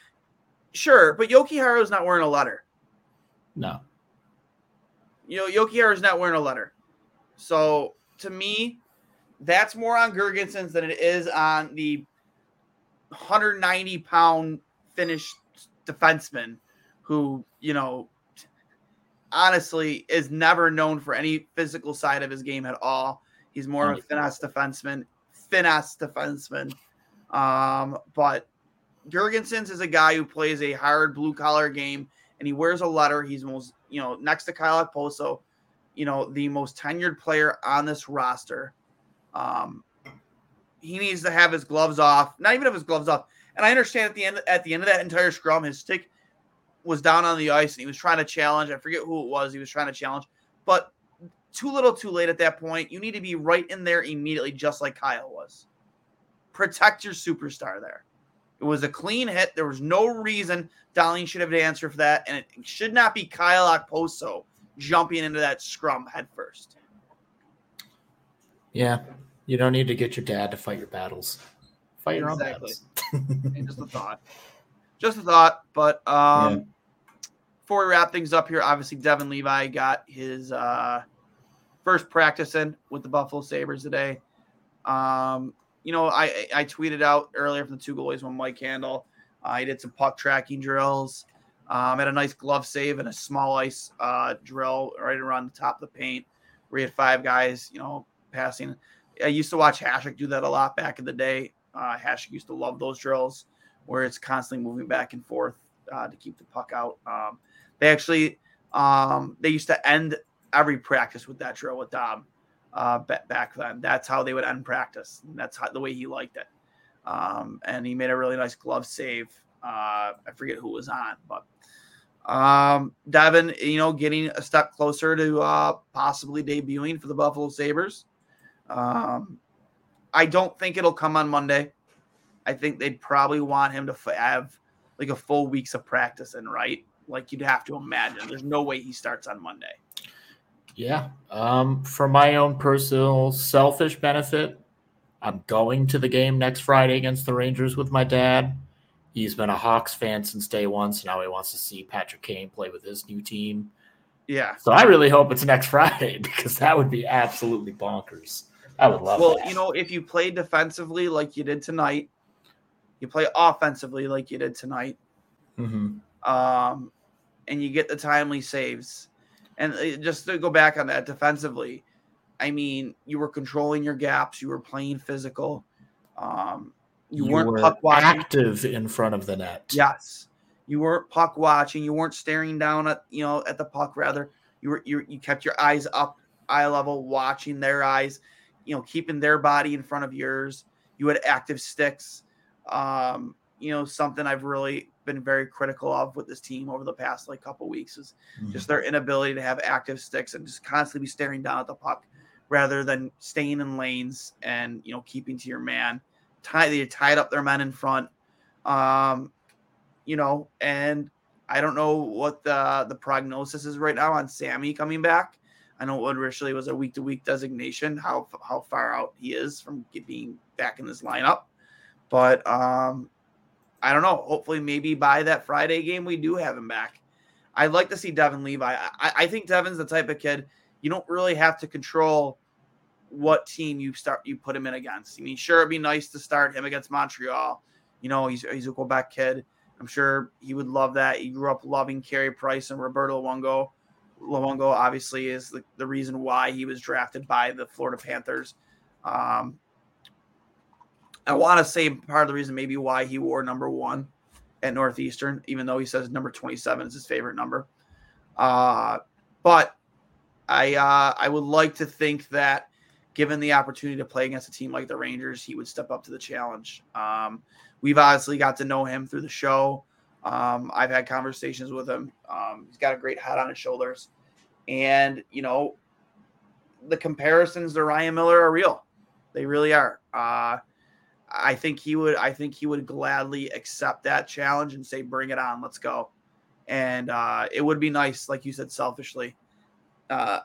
sure, but Jokiharju's not wearing a letter. no, You know, Jokiharju's not wearing a letter. So to me, that's more on Girgensons than it is on the 190 pound Finnish defenseman who, you know, honestly is never known for any physical side of his game at all. He's more of a finesse defenseman, finesse defenseman. Um, but Girgensons is a guy who plays a hard blue collar game and he wears a letter. He's most, you know, next to Kyle Okposo, you know, the most tenured player on this roster. Um, he needs to have his gloves off, not even have his gloves off. And I understand at the end at the end of that entire scrum, his stick was down on the ice and he was trying to challenge. I forget who it was. He was trying to challenge, but too little, too late at that point. You need to be right in there immediately, just like Kyle was. Protect your superstar there. It was a clean hit. There was no reason Dahlin should have to answer for that, and it should not be Kyle Okposo jumping into that scrum head first. yeah, you don't need to get your dad to fight your battles. Fight your Exactly. own battles. And just a thought. Just a thought. But um Yeah. before we wrap things up here, obviously Devin Levi got his uh first practice in with the Buffalo Sabres today. Um, you know, I I tweeted out earlier from the two goalies one Mic Handle. Uh, he did some puck tracking drills. Um, had a nice glove save and a small ice uh, drill right around the top of the paint where he had five guys, you know, passing. I used to watch Hasek do that a lot back in the day. Uh, Hasek used to love those drills where it's constantly moving back and forth uh, to keep the puck out. Um, they actually um, they used to end every practice with that drill with Dom uh, back then. That's how they would end practice. And that's how, the way he liked it. Um, and he made a really nice glove save. Uh, I forget who was on, but um, Devin, you know, getting a step closer to uh, possibly debuting for the Buffalo Sabres. Um, I don't think it'll come on Monday. I think they'd probably want him to f- have like a full weeks of practice and right? Like you'd have to imagine. There's no way he starts on Monday. Yeah. Um, for my own personal selfish benefit, I'm going to the game next Friday against the Rangers with my dad. He's been a Hawks fan since day one, so now he wants to see Patrick Kane play with his new team. Yeah. So I really hope it's next Friday because that would be absolutely bonkers. I would love Well, that. you know, if you play defensively like you did tonight, you play offensively like you did tonight, Mhm. um, and you get the timely saves. And uh, just to go back on that defensively, I mean, you were controlling your gaps, you were playing physical, um, you, weren't were puck watching. active in front of the net. Yes, you weren't puck watching. You weren't staring down at you know at the puck. Rather, you were you you kept your eyes up, eye level, watching their eyes. You know, keeping their body in front of yours. You had active sticks. Um, you know, something I've really been very critical of with this team over the past like couple weeks is Mhm. just their inability to have active sticks and just constantly be staring down at the puck rather than staying in lanes and you know keeping to your man. Tie they tied up their men in front. Um, you know, and I don't know what the the prognosis is right now on Sammy coming back. I know it originally was a week to week designation. How how far out he is from being back in this lineup, but um, I don't know. Hopefully, maybe by that Friday game, we do have him back. I'd like to see Devin Levi. I, I think Devin's the type of kid you don't really have to control what team you start you put him in against. I mean, sure, it'd be nice to start him against Montreal. You know, he's he's a Quebec kid. I'm sure he would love that. He grew up loving Carey Price and Roberto Luongo. Luongo obviously is the, the reason why he was drafted by the Florida Panthers. Um, I want to say part of the reason maybe why he wore number one at Northeastern, even though he says number 27 is his favorite number. Uh, but I uh, I would like to think that given the opportunity to play against a team like the Rangers, he would step up to the challenge. Um, we've obviously got to know him through the show. Um, I've had conversations with him. Um, he's got a great head on his shoulders, and you know, the comparisons to Ryan Miller are real. They really are. Uh, I think he would. I think he would gladly accept that challenge and say, "Bring it on, let's go." And uh, it would be nice, like you said, selfishly, uh,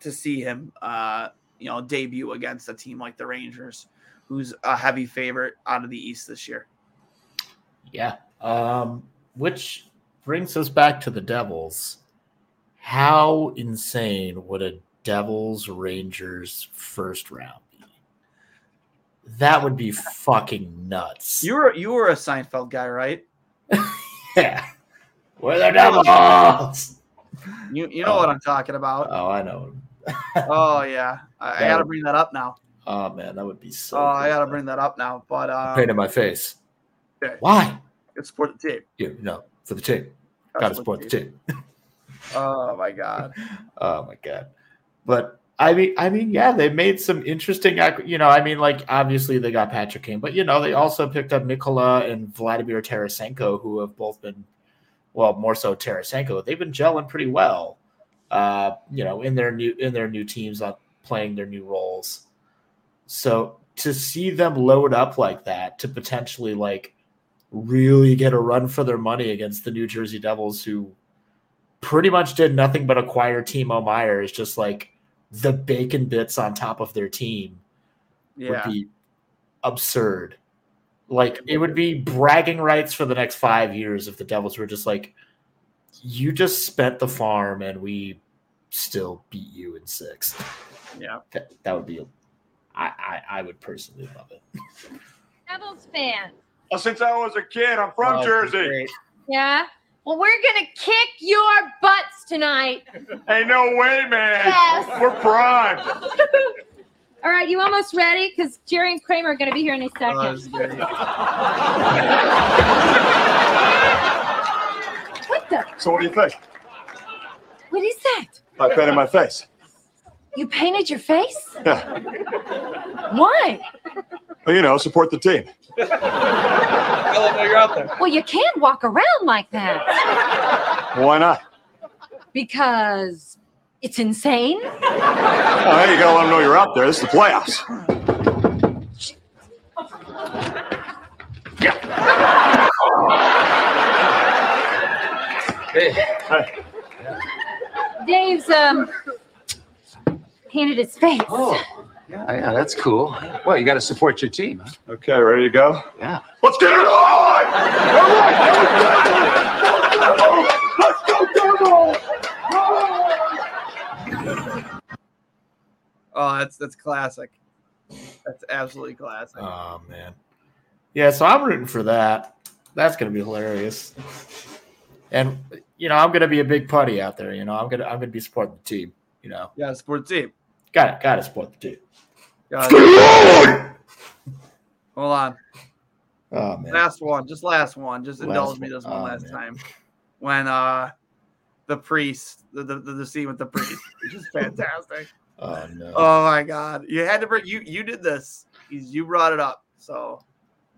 to see him, uh, you know, debut against a team like the Rangers, who's a heavy favorite out of the East this year. Yeah. Um, which brings us back to the Devils. How insane would a Devils Rangers first round be? That would be fucking nuts. You were you were a Seinfeld guy, right? yeah. We're the Devils. You you know what I'm talking about. Oh, I know. Oh yeah, I, I got to would- bring that up now. Oh man, that would be so. Oh, I got to bring that up now. But um, pain in my face. okay. Why? It's support the team. You know, for the team. Gotta Got to support the team. Oh my god. Oh my god. But I mean, I mean, yeah, they made some interesting. You know, I mean, like obviously they got Patrick Kane, but you know, they also picked up Mikkola and Vladimir Tarasenko, who have both been, well, more so Tarasenko. They've been gelling pretty well. Uh, you know, in their new in their new teams, on playing their new roles. So to see them load up like that to potentially like really get a run for their money against the New Jersey Devils, who pretty much did nothing but acquire Timo Meier is just like the bacon bits on top of their team Yeah. would be absurd. Like it would be bragging rights for the next five years if the Devils were just like, you just spent the farm and we still beat you in six. Yeah. That, that would be, I, I, I would personally love it. Devils fan. Well, since I was a kid, I'm from Oh, Jersey. Yeah. Well, we're gonna kick your butts tonight. Hey, no way, man. Yes. We're primed. All right, you almost ready? Because Jerry and Kramer are gonna be here in a Oh, second. this what the? So what do you think? What is that? I painted my face. You painted your face? Yeah. Why? Well, you know, support the team. I love you're out there. Well, you can't walk around like that Why not? because it's insane. Oh, hey, you gotta let them know you're out there. This is the playoffs. Yeah. Hey. Dave's um painted his face. Oh, yeah, yeah, that's cool. Well, you got to support your team. Huh? Okay, ready to go? Yeah. Let's get it on! All right! Let's go, Devils! Oh, that's that's classic. That's absolutely classic. Oh man. Yeah, so I'm rooting for that. That's gonna be hilarious. And you know, I'm gonna be a big Puddy out there. You know, I'm gonna I'm gonna be supporting the team. You know, yeah, support the team. Got to got to support the team. Hold on. Oh man, Last one, just last one. Just Last indulge me one. this one Oh, last man. time. When uh the priest, the, the the, the scene with the priest, which is fantastic. oh no. Oh my god. You had to bring you you did this. You you brought it up. So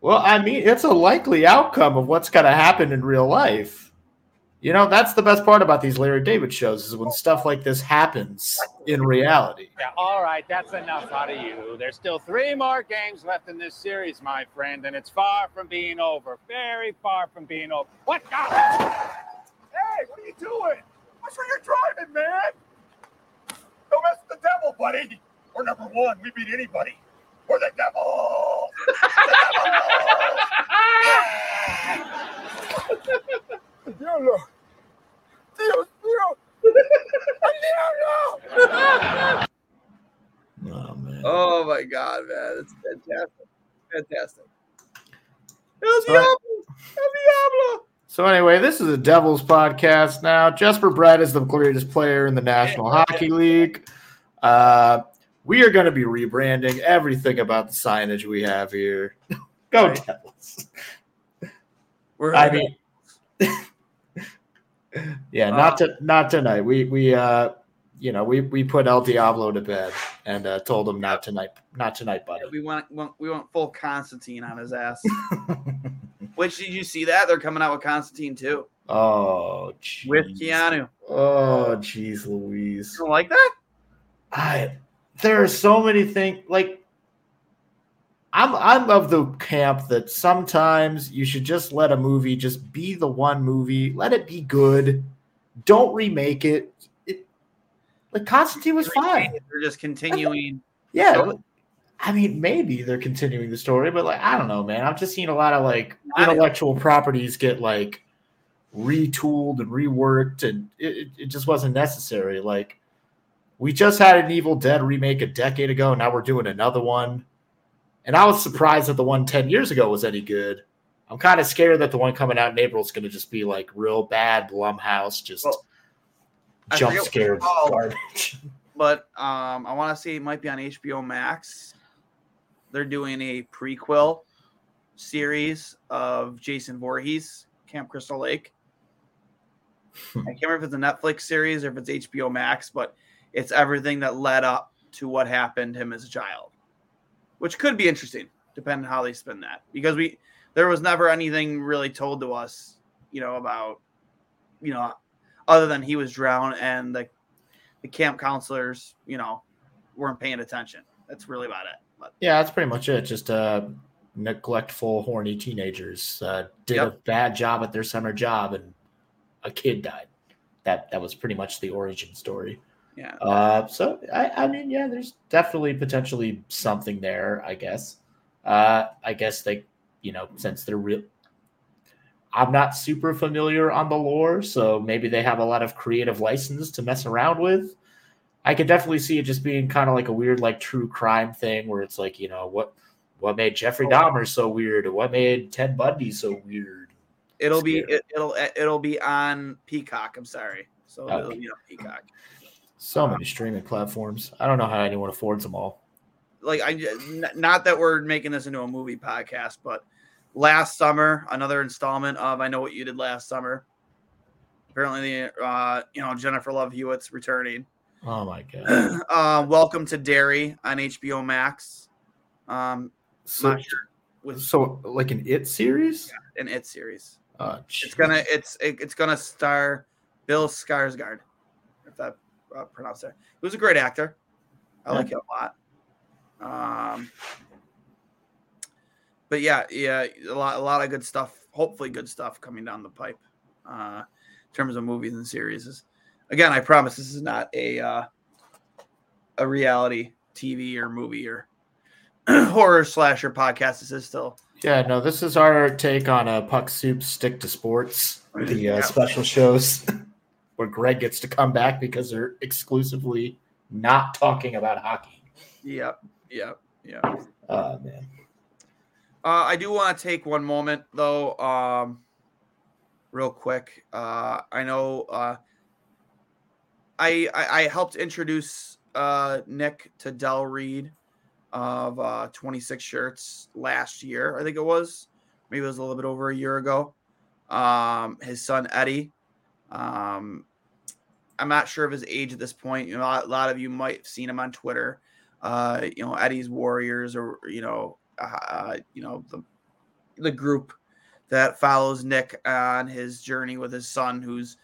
Well, I mean, it's a likely outcome of what's gonna happen in real life. You know, that's the best part about these Larry David shows is when stuff like this happens in reality. Yeah, all right, that's enough out of you. There's still three more games left in this series, my friend, and it's far from being over. Very far from being over. What? the- Hey, what are you doing? Watch where you're driving, man. Don't mess with the devil, buddy. We're number one. We beat anybody. We're the devil. Diablo. Dios mío. Diablo. Oh man. Oh my god, man. It's fantastic. Fantastic. El So- Diablo! El Diablo! So anyway, this is a Devils podcast now. Jesper Bratt is the greatest player in the National Hockey League. Uh, we are going to be rebranding everything about the signage we have here. Go Right. Devils! We're I mean, yeah, not to not tonight. We we uh, you know, we we put El Diablo to bed and uh, told him not tonight, not tonight, buddy. We went, went we went full Constantine on his ass. Which did you see that? They're coming out with Constantine too. Oh, with jeez. Keanu. Oh, jeez, Louise. You don't like that? I there are so many things like I'm I'm of the camp that sometimes you should just let a movie just be the one movie, let it be good. Don't remake it. it like Constantine was fine. They're just continuing. Yeah. So- I mean, maybe they're continuing the story, but like I don't know, man. I've just seen a lot of like intellectual properties get like retooled and reworked, and it, it- it just wasn't necessary. Like we just had an Evil Dead remake a decade ago, now we're doing another one. And I was surprised that the one 10 years ago was any good. I'm kind of scared that the one coming out in April is going to just be like real bad Blumhouse, just Well, jump forget what scared it's called. garbage. but um, I want to say it might be on HBO Max. They're doing a prequel series of Jason Voorhees, Camp Crystal Lake. I can't remember if it's a Netflix series or if it's HBO Max, but it's everything that led up to what happened to him as a child, which could be interesting, depending on how they spin that. Because we there was never anything really told to us, you know, about you know, other than he was drowned and the the camp counselors, you know, weren't paying attention. That's really about it. But Yeah, that's pretty much it. Just uh, neglectful, horny teenagers uh, did a bad job at their summer job, and a kid died. That that was pretty much the origin story. Yeah, Uh, so I, I mean, yeah, there's definitely potentially something there. I guess. Uh, I guess they, you know, since they're real. I'm not super familiar on the lore, so maybe they have a lot of creative license to mess around with. I could definitely see it just being kind of like a weird, like true crime thing, where it's like, you know, what what made Jeffrey Dahmer so weird, or what made Ted Bundy so weird. it'll be it, it'll it'll be on Peacock. I'm sorry, so Oh. it'll be on Peacock. So many streaming platforms. I don't know how anyone affords them all. Like I, not that we're making this into a movie podcast, but last summer another installment of I Know What You Did Last Summer. Apparently, the uh, you know Jennifer Love Hewitt's returning. Oh my god. uh, Welcome to Derry on HBO Max. Um, So, sure with so like an It series? an It series. Oh, It's gonna it's it, it's gonna star Bill Skarsgård, if that uh, pronounced it. He was a great actor. I like him a lot. Um, but yeah, yeah, a lot a lot of good stuff. Hopefully, good stuff coming down the pipe. Uh, in terms of movies and series. Again, I promise this is not a uh, a reality TV or movie or horror slasher podcast. This is still Yeah, no, this is our take on a puck soup stick to sports, the uh, Yeah. special shows where Greg gets to come back because they're exclusively not talking about hockey. Yep, yep, yep. Oh man. Uh, I do want to take one moment though, um, real quick. Uh, I know uh, I, I I helped introduce uh, Nick to Del Reid of uh, 26 shirts last year. I think it was maybe it was a little bit over a year ago. Um, his son Eddie. Um, I'm not sure of his age at this point. You know, a lot, of you might have seen him on Twitter. Uh, you know, Eddie's Warriors, or you know, uh, you know the the group that follows Nick on his journey with his son, who's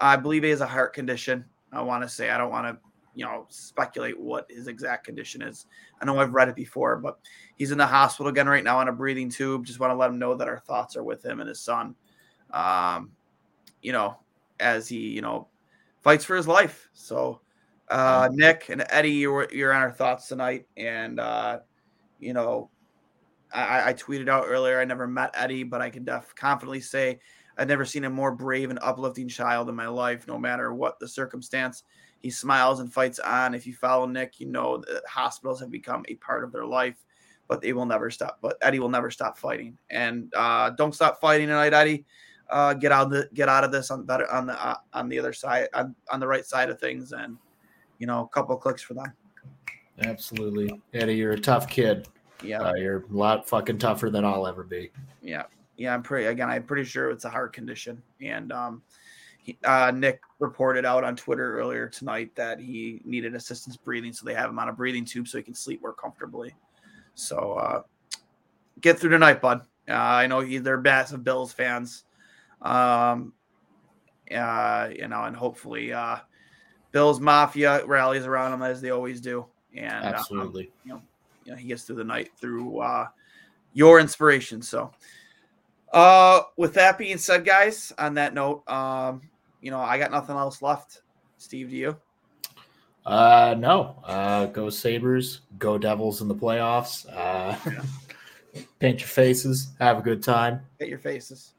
I believe he has a heart condition. I want to say I don't want to you know speculate what his exact condition is. I know I've read it before, but he's in the hospital again right now on a breathing tube. Just want to let him know that our thoughts are with him and his son. Um, you know, as he you know fights for his life. So uh, Nick and Eddie, you're you're on our thoughts tonight, and uh, you know, I, I tweeted out earlier. I never met Eddie, but I can def confidently say I've never seen a more brave and uplifting child in my life. No matter what the circumstance, he smiles and fights on. If you follow Nick, you know that hospitals have become a part of their life, but they will never stop. But Eddie will never stop fighting, and uh, don't stop fighting tonight, Eddie. Uh, get out of the get out of this on better on the uh, on the other side on, on the right side of things, and you know, a couple clicks for them. Absolutely. Eddie, you're a tough kid. Yeah. Uh, you're a lot fucking tougher than I'll ever be. Yeah, yeah. I'm pretty again. I'm pretty sure it's a heart condition, and um, he, uh, Nick reported out on Twitter earlier tonight that he needed assistance breathing, so they have him on a breathing tube so he can sleep more comfortably. So uh, get through tonight, bud. Uh, I know he, they're massive Bills fans. Um, uh, you know, and hopefully, uh, Bills Mafia rallies around him as they always do, and uh, Absolutely. you know, you know, he gets through the night through uh, your inspiration. So, uh, with that being said, guys, on that note, um, you know, I got nothing else left. Steve, do you? Uh, no. Uh, go Sabres. Go Devils in the playoffs. Uh, paint your faces. Have a good time. Get your faces.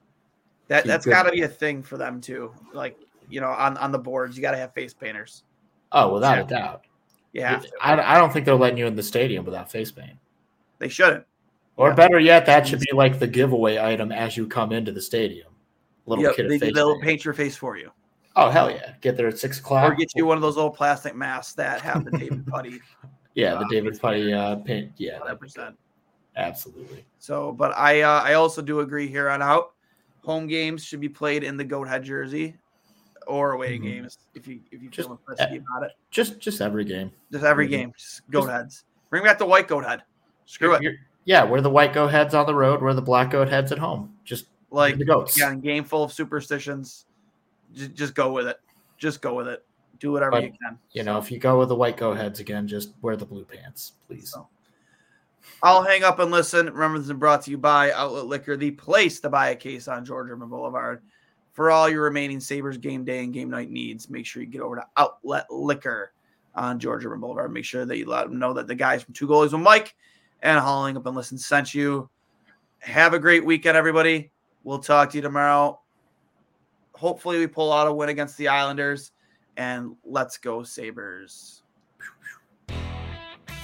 That Keep that's good. got to be a thing for them too. Like you know, on on the boards, you got to have face painters. Oh, without Yeah. a doubt. Yeah. I, I don't think they're letting you in the stadium without face paint. They shouldn't. Or Yeah. better yet, that should be like the giveaway item as you come into the stadium. Little Yep, kid they, face they'll paint. paint your face for you, Oh hell yeah! Get there at six o'clock. or get you one of those old plastic masks that have the David Puddy yeah, the uh, David face Puddy uh, paint. Yeah, that'd hundred be good. percent. absolutely. So, but I uh, I also do agree here on out. Home games should be played in the goat head jersey, or away Mhm. games if you if you Just- feel about it. Just just every game. Just every Mhm. game, just goat Just- heads. Bring back the white goat head. Screw it. Yeah, we're the white goat heads on the road. We're the black goat heads at home. Just Like the goats. yeah, game full of superstitions. Just, just go with it. Just go with it. Do whatever But, you can. You know, if you go with the white goat heads again, just wear the blue pants, please. So. I'll hang up and listen. Remember, this is brought to you by Outlet Liquor, the place to buy a case on George Urban Boulevard. For all your remaining Sabres game day and game night needs, make sure you get over to Outlet Liquor on George Urban Boulevard. Make sure that you let them know that the guys from Two Goalies with Mike and Hauling Up and Listen sent you. Have a great weekend, everybody. We'll talk to you tomorrow. Hopefully, we pull out a win against the Islanders, and let's go, Sabres.